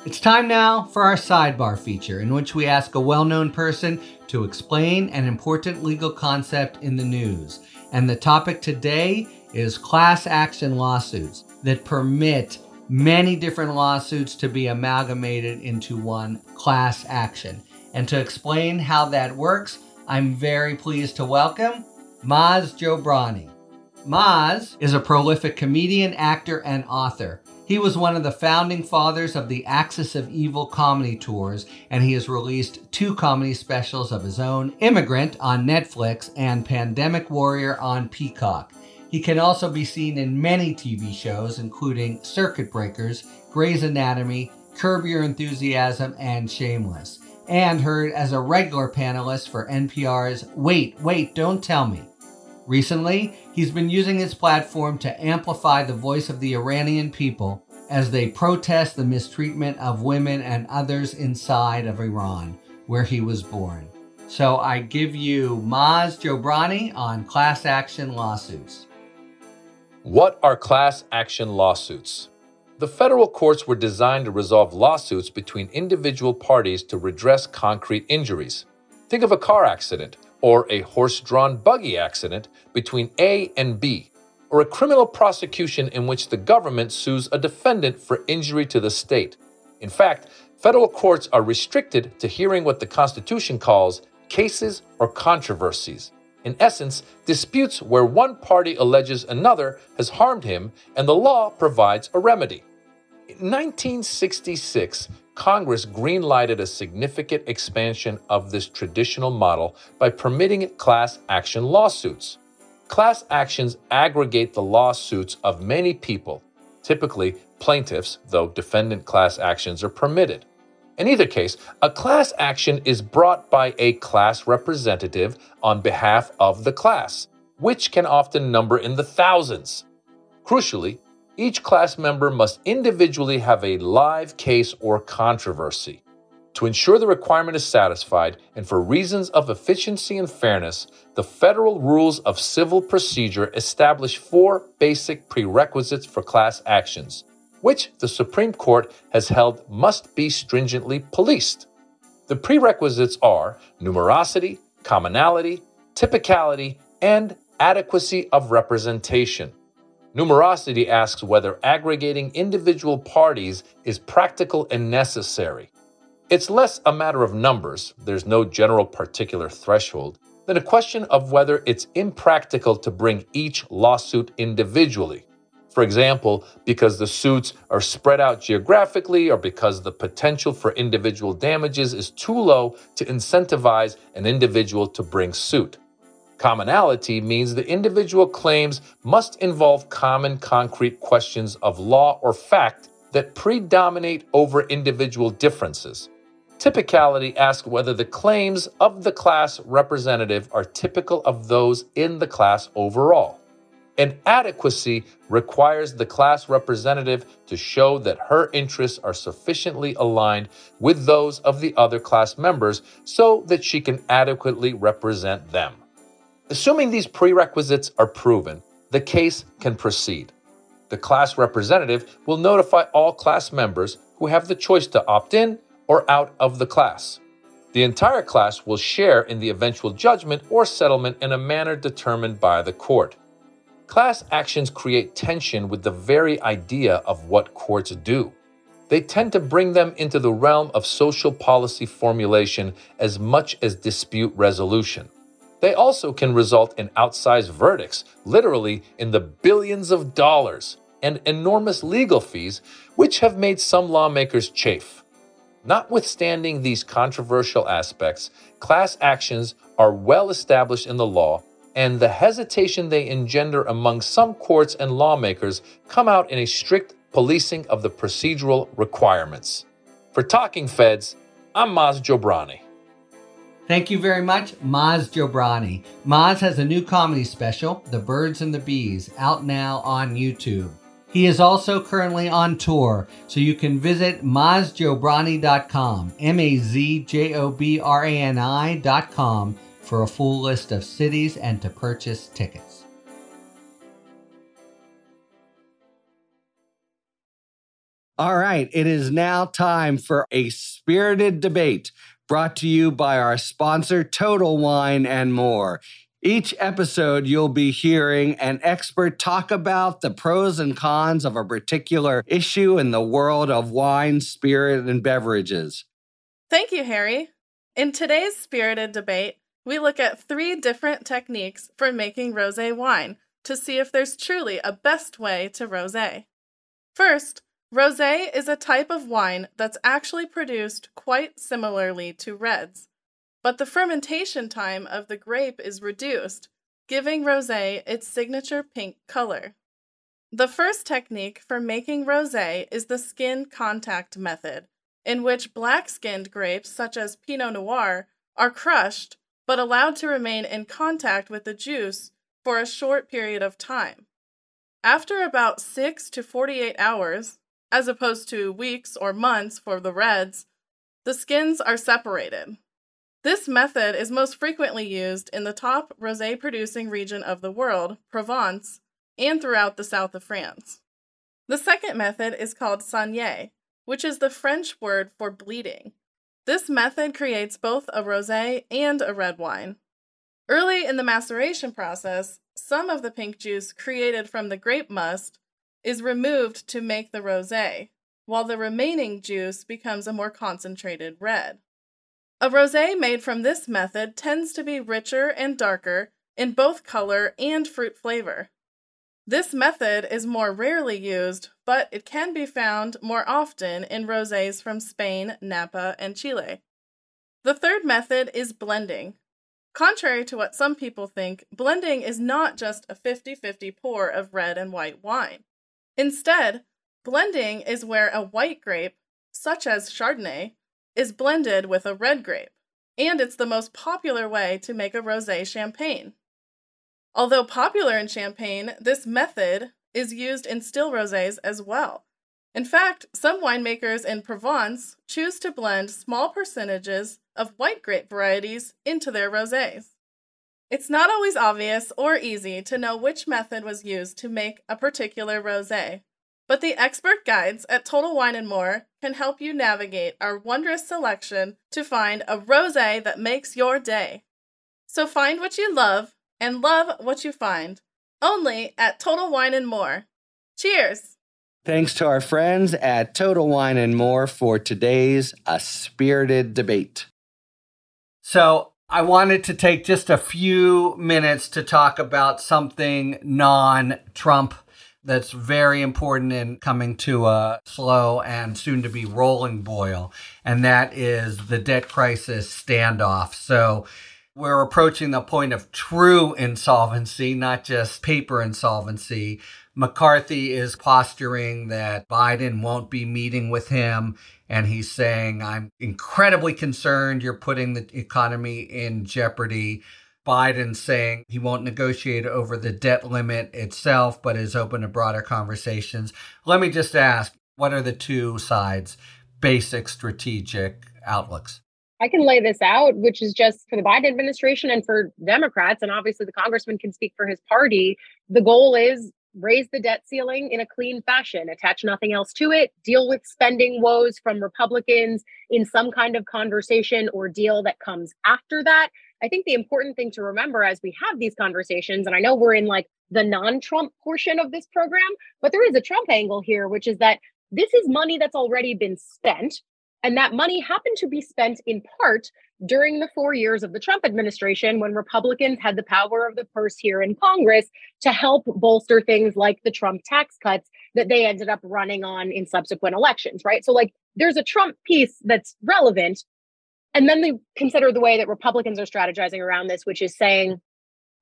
It's time now for our sidebar feature, in which we ask a well known person to explain an important legal concept in the news. And the topic today is class action lawsuits that permit many different lawsuits to be amalgamated into one class action. And to explain how that works, I'm very pleased to welcome Maz Jobrani. Maz is a prolific comedian, actor, and author. He was one of the founding fathers of the Axis of Evil comedy tours, and he has released two comedy specials of his own Immigrant on Netflix and Pandemic Warrior on Peacock. He can also be seen in many TV shows, including Circuit Breakers, Grey's Anatomy, Curb Your Enthusiasm, and Shameless and heard as a regular panelist for NPR's Wait, Wait, Don't Tell Me. Recently, he's been using his platform to amplify the voice of the Iranian people as they protest the mistreatment of women and others inside of Iran, where he was born. So I give you Maz Jobrani on class action lawsuits. What are class action lawsuits? The federal courts were designed to resolve lawsuits between individual parties to redress concrete injuries. Think of a car accident or a horse drawn buggy accident between A and B, or a criminal prosecution in which the government sues a defendant for injury to the state. In fact, federal courts are restricted to hearing what the Constitution calls cases or controversies. In essence, disputes where one party alleges another has harmed him and the law provides a remedy. In 1966, Congress greenlighted a significant expansion of this traditional model by permitting class action lawsuits. Class actions aggregate the lawsuits of many people, typically plaintiffs, though defendant class actions are permitted. In either case, a class action is brought by a class representative on behalf of the class, which can often number in the thousands. Crucially, each class member must individually have a live case or controversy. To ensure the requirement is satisfied, and for reasons of efficiency and fairness, the Federal Rules of Civil Procedure establish four basic prerequisites for class actions, which the Supreme Court has held must be stringently policed. The prerequisites are numerosity, commonality, typicality, and adequacy of representation. Numerosity asks whether aggregating individual parties is practical and necessary. It's less a matter of numbers, there's no general particular threshold, than a question of whether it's impractical to bring each lawsuit individually. For example, because the suits are spread out geographically or because the potential for individual damages is too low to incentivize an individual to bring suit. Commonality means the individual claims must involve common concrete questions of law or fact that predominate over individual differences. Typicality asks whether the claims of the class representative are typical of those in the class overall. And adequacy requires the class representative to show that her interests are sufficiently aligned with those of the other class members so that she can adequately represent them. Assuming these prerequisites are proven, the case can proceed. The class representative will notify all class members who have the choice to opt in or out of the class. The entire class will share in the eventual judgment or settlement in a manner determined by the court. Class actions create tension with the very idea of what courts do. They tend to bring them into the realm of social policy formulation as much as dispute resolution. They also can result in outsized verdicts, literally in the billions of dollars, and enormous legal fees, which have made some lawmakers chafe. Notwithstanding these controversial aspects, class actions are well established in the law, and the hesitation they engender among some courts and lawmakers come out in a strict policing of the procedural requirements. For Talking Feds, I'm Maz Jobrani. Thank you very much, Maz Jobrani. Maz has a new comedy special, The Birds and the Bees, out now on YouTube. He is also currently on tour, so you can visit mazjobrani.com, M A Z J O B R A N I.com, for a full list of cities and to purchase tickets. All right, it is now time for a spirited debate brought to you by our sponsor, Total Wine and More. Each episode, you'll be hearing an expert talk about the pros and cons of a particular issue in the world of wine, spirit, and beverages. Thank you, Harry. In today's spirited debate, we look at three different techniques for making rosé wine to see if there's truly a best way to rose. First, Rosé is a type of wine that's actually produced quite similarly to reds, but the fermentation time of the grape is reduced, giving rosé its signature pink color. The first technique for making rosé is the skin contact method, in which black-skinned grapes such as Pinot Noir are crushed but allowed to remain in contact with the juice for a short period of time. After about 6 to 48 hours, as opposed to weeks or months for the reds, the skins are separated. This method is most frequently used in the top rosé producing region of the world, Provence, and throughout the south of France. The second method is called saignée, which is the French word for bleeding. This method creates both a rosé and a red wine. Early in the maceration process, some of the pink juice created from the grape must is removed to make the rosé, while the remaining juice becomes a more concentrated red. A rosé made from this method tends to be richer and darker in both color and fruit flavor. This method is more rarely used, but it can be found more often in rosés from Spain, Napa, and Chile. The third method is blending. Contrary to what some people think, blending is not just a 50 50 pour of red and white wine. Instead, blending is where a white grape, such as Chardonnay, is blended with a red grape, and it's the most popular way to make a rosé champagne. Although popular in Champagne, this method is used in still rosés as well. In fact, some winemakers in Provence choose to blend small percentages of white grape varieties into their rosés. It's not always obvious or easy to know which method was used to make a particular rosé, but the expert guides at Total Wine and More can help you navigate our wondrous selection to find a rosé that makes your day. So find what you love and love what you find. Only at Total Wine and More. Cheers! Thanks to our friends at Total Wine and More for today's A Spirited Debate. So, I wanted to take just a few minutes to talk about something non Trump that's very important in coming to a slow and soon to be rolling boil, and that is the debt crisis standoff. So, we're approaching the point of true insolvency, not just paper insolvency. McCarthy is posturing that Biden won't be meeting with him. And he's saying, I'm incredibly concerned you're putting the economy in jeopardy. Biden saying he won't negotiate over the debt limit itself, but is open to broader conversations. Let me just ask what are the two sides' basic strategic outlooks? I can lay this out, which is just for the Biden administration and for Democrats, and obviously the congressman can speak for his party. The goal is raise the debt ceiling in a clean fashion, attach nothing else to it, deal with spending woes from Republicans in some kind of conversation or deal that comes after that. I think the important thing to remember as we have these conversations, and I know we're in like the non Trump portion of this program, but there is a Trump angle here, which is that this is money that's already been spent and that money happened to be spent in part during the four years of the Trump administration when Republicans had the power of the purse here in Congress to help bolster things like the Trump tax cuts that they ended up running on in subsequent elections, right? So, like, there's a Trump piece that's relevant. And then they consider the way that Republicans are strategizing around this, which is saying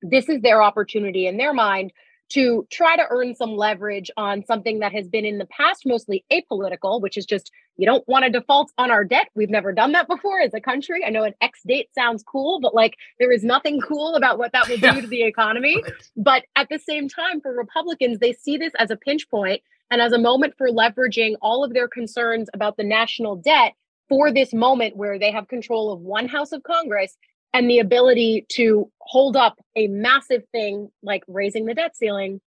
this is their opportunity in their mind to try to earn some leverage on something that has been in the past mostly apolitical, which is just you don't want to default on our debt. We've never done that before as a country. I know an X date sounds cool, but like there is nothing cool about what that will do to the economy. But at the same time, for Republicans, they see this as a pinch point and as a moment for leveraging all of their concerns about the national debt for this moment where they have control of one house of Congress and the ability to hold up a massive thing like raising the debt ceiling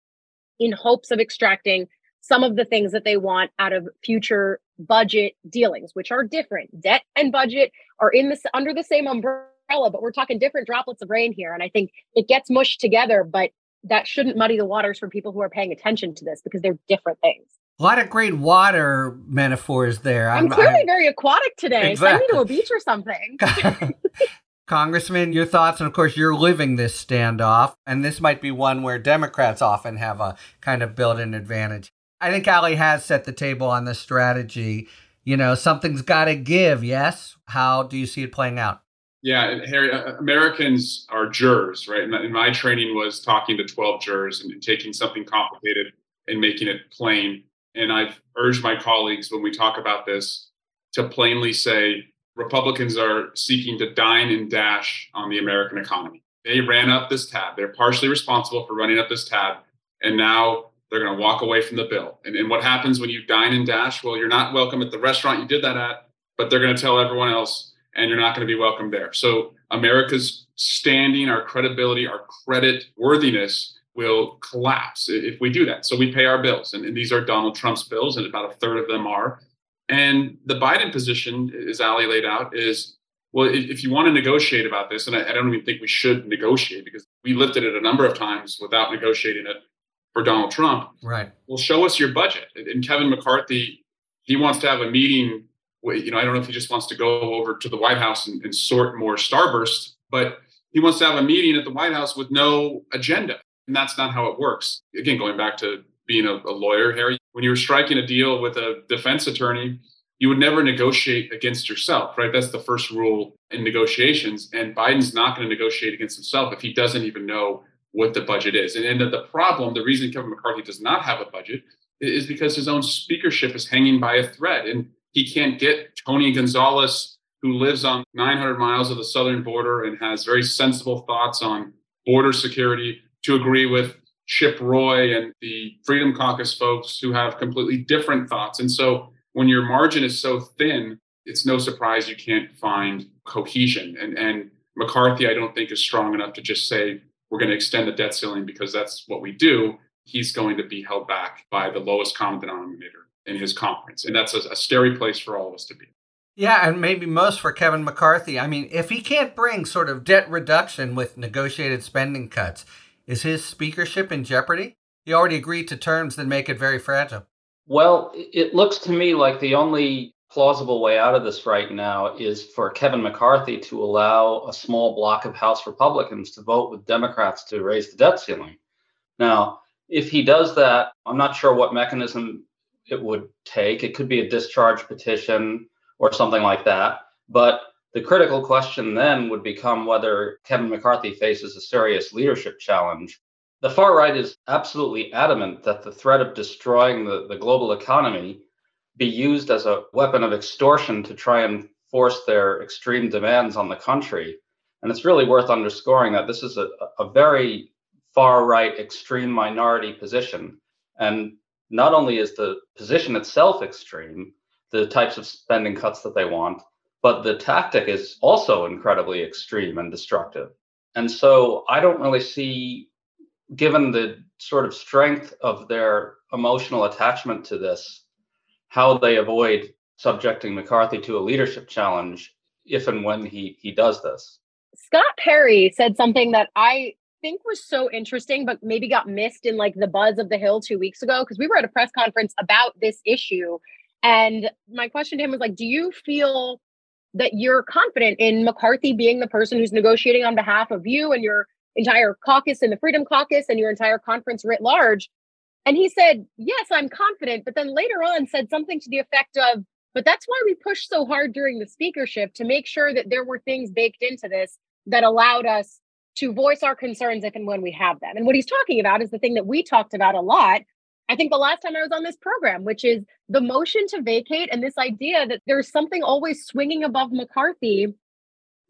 in hopes of extracting some of the things that they want out of future budget dealings which are different debt and budget are in this under the same umbrella but we're talking different droplets of rain here and i think it gets mushed together but that shouldn't muddy the waters for people who are paying attention to this because they're different things a lot of great water metaphors there. I'm, I'm clearly I'm, very aquatic today. Exactly. Send me to a beach or something. Congressman, your thoughts, and of course, you're living this standoff, and this might be one where Democrats often have a kind of built in advantage. I think Ali has set the table on this strategy. You know, something's got to give, yes? How do you see it playing out? Yeah, Harry, uh, Americans are jurors, right? And my training was talking to 12 jurors and taking something complicated and making it plain. And I've urged my colleagues when we talk about this to plainly say, Republicans are seeking to dine and dash on the American economy. They ran up this tab. They're partially responsible for running up this tab. And now they're going to walk away from the bill. And, and what happens when you dine and dash? Well, you're not welcome at the restaurant you did that at, but they're going to tell everyone else, and you're not going to be welcome there. So America's standing, our credibility, our credit worthiness will collapse if we do that. So we pay our bills, and, and these are Donald Trump's bills, and about a third of them are. And the Biden position, as Ali laid out, is well, if you want to negotiate about this, and I, I don't even think we should negotiate because we lifted it a number of times without negotiating it for Donald Trump. Right. Well, show us your budget. And Kevin McCarthy, he wants to have a meeting. You know, I don't know if he just wants to go over to the White House and, and sort more starburst, but he wants to have a meeting at the White House with no agenda. And that's not how it works. Again, going back to being a, a lawyer, Harry, when you were striking a deal with a defense attorney, you would never negotiate against yourself, right? That's the first rule in negotiations. And Biden's not going to negotiate against himself if he doesn't even know what the budget is. And, and the, the problem, the reason Kevin McCarthy does not have a budget is because his own speakership is hanging by a thread. And he can't get Tony Gonzalez, who lives on 900 miles of the southern border and has very sensible thoughts on border security, to agree with Chip Roy and the Freedom Caucus folks who have completely different thoughts. And so when your margin is so thin, it's no surprise you can't find cohesion. And, and McCarthy, I don't think, is strong enough to just say, we're going to extend the debt ceiling because that's what we do. He's going to be held back by the lowest common denominator in his conference. And that's a, a scary place for all of us to be. Yeah, and maybe most for Kevin McCarthy. I mean, if he can't bring sort of debt reduction with negotiated spending cuts, is his speakership in jeopardy? He already agreed to terms that make it very fragile. Well, it looks to me like the only plausible way out of this right now is for Kevin McCarthy to allow a small block of House Republicans to vote with Democrats to raise the debt ceiling. Now, if he does that, I'm not sure what mechanism it would take. It could be a discharge petition or something like that. But the critical question then would become whether Kevin McCarthy faces a serious leadership challenge the far right is absolutely adamant that the threat of destroying the, the global economy be used as a weapon of extortion to try and force their extreme demands on the country. And it's really worth underscoring that this is a, a very far right, extreme minority position. And not only is the position itself extreme, the types of spending cuts that they want, but the tactic is also incredibly extreme and destructive. And so I don't really see given the sort of strength of their emotional attachment to this, how they avoid subjecting McCarthy to a leadership challenge if and when he he does this. Scott Perry said something that I think was so interesting, but maybe got missed in like the buzz of the Hill two weeks ago because we were at a press conference about this issue. And my question to him was like, do you feel that you're confident in McCarthy being the person who's negotiating on behalf of you and your entire caucus and the Freedom Caucus and your entire conference writ large. And he said, Yes, I'm confident. But then later on said something to the effect of, But that's why we pushed so hard during the speakership to make sure that there were things baked into this that allowed us to voice our concerns if and when we have them. And what he's talking about is the thing that we talked about a lot. I think the last time I was on this program, which is the motion to vacate and this idea that there's something always swinging above McCarthy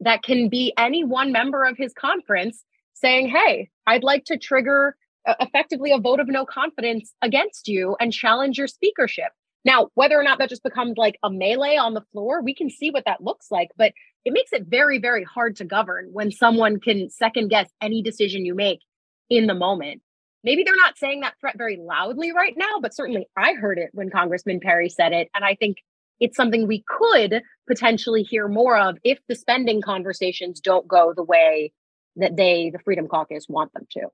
that can be any one member of his conference saying, hey, I'd like to trigger uh, effectively a vote of no confidence against you and challenge your speakership. Now, whether or not that just becomes like a melee on the floor, we can see what that looks like, but it makes it very, very hard to govern when someone can second guess any decision you make in the moment. Maybe they're not saying that threat very loudly right now, but certainly I heard it when Congressman Perry said it. And I think it's something we could potentially hear more of if the spending conversations don't go the way that they, the Freedom Caucus, want them to.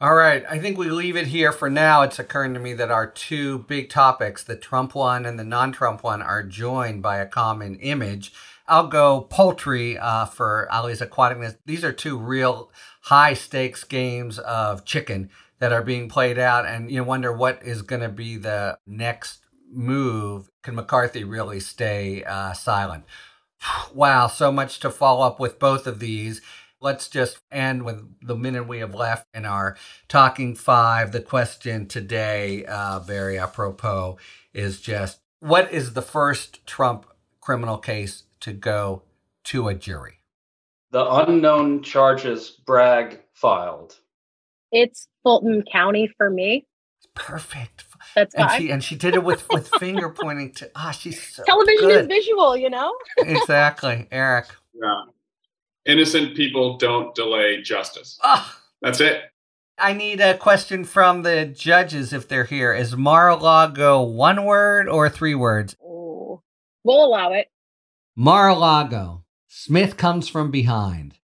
All right. I think we leave it here for now. It's occurring to me that our two big topics, the Trump one and the non Trump one, are joined by a common image. I'll go poultry uh, for Ali's aquaticness. These are two real high stakes games of chicken that are being played out, and you wonder what is going to be the next move. Can McCarthy really stay uh, silent? Wow, so much to follow up with both of these let's just end with the minute we have left in our talking five. The question today, uh, very apropos, is just what is the first Trump criminal case to go to a jury? The unknown charges Bragg filed. It's Fulton County for me. Perfect. That's and fine. she and she did it with with finger pointing to ah she's so television good. is visual, you know. exactly, Eric. Yeah innocent people don't delay justice. Oh. That's it. I need a question from the judges if they're here. Is Mar-a-Lago one word or three words? Oh, we'll allow it. Mar-a-Lago. Smith comes from behind.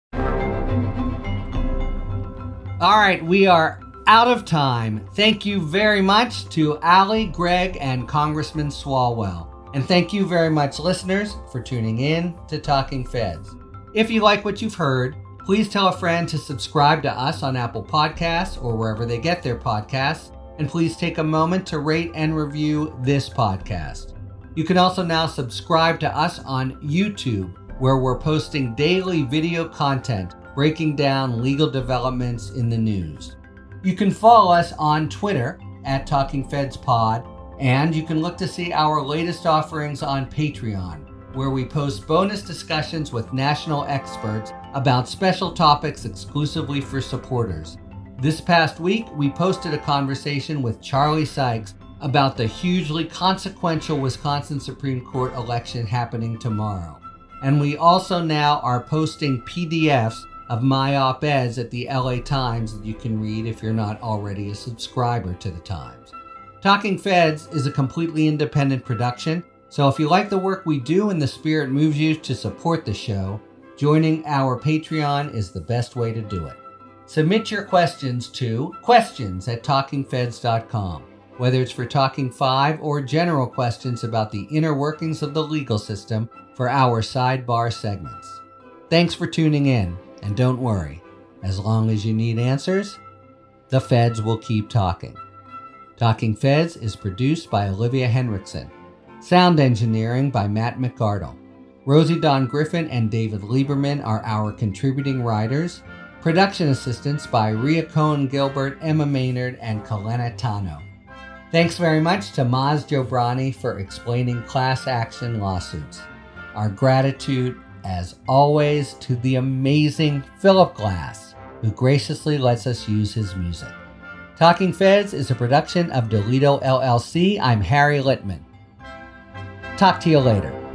All right, we are out of time. Thank you very much to Ali, Greg, and Congressman Swalwell. And thank you very much, listeners, for tuning in to Talking Feds. If you like what you've heard, please tell a friend to subscribe to us on Apple Podcasts or wherever they get their podcasts. And please take a moment to rate and review this podcast. You can also now subscribe to us on YouTube, where we're posting daily video content breaking down legal developments in the news. You can follow us on Twitter at Talking Feds Pod, and you can look to see our latest offerings on Patreon, where we post bonus discussions with national experts about special topics exclusively for supporters. This past week, we posted a conversation with Charlie Sykes about the hugely consequential Wisconsin Supreme Court election happening tomorrow. And we also now are posting PDFs of my op eds at the LA Times that you can read if you're not already a subscriber to the Times. Talking Feds is a completely independent production, so if you like the work we do and the spirit moves you to support the show, joining our Patreon is the best way to do it. Submit your questions to questions at talkingfeds.com, whether it's for Talking 5 or general questions about the inner workings of the legal system for our sidebar segments. Thanks for tuning in. And don't worry, as long as you need answers, the feds will keep talking. Talking Feds is produced by Olivia Henriksen. Sound engineering by Matt McArdle. Rosie Don Griffin and David Lieberman are our contributing writers. Production assistance by Ria Cohen Gilbert, Emma Maynard, and Kalena Tano. Thanks very much to Maz Jobrani for explaining class action lawsuits. Our gratitude as always, to the amazing Philip Glass, who graciously lets us use his music. Talking Feds is a production of Delito LLC. I'm Harry Litman. Talk to you later.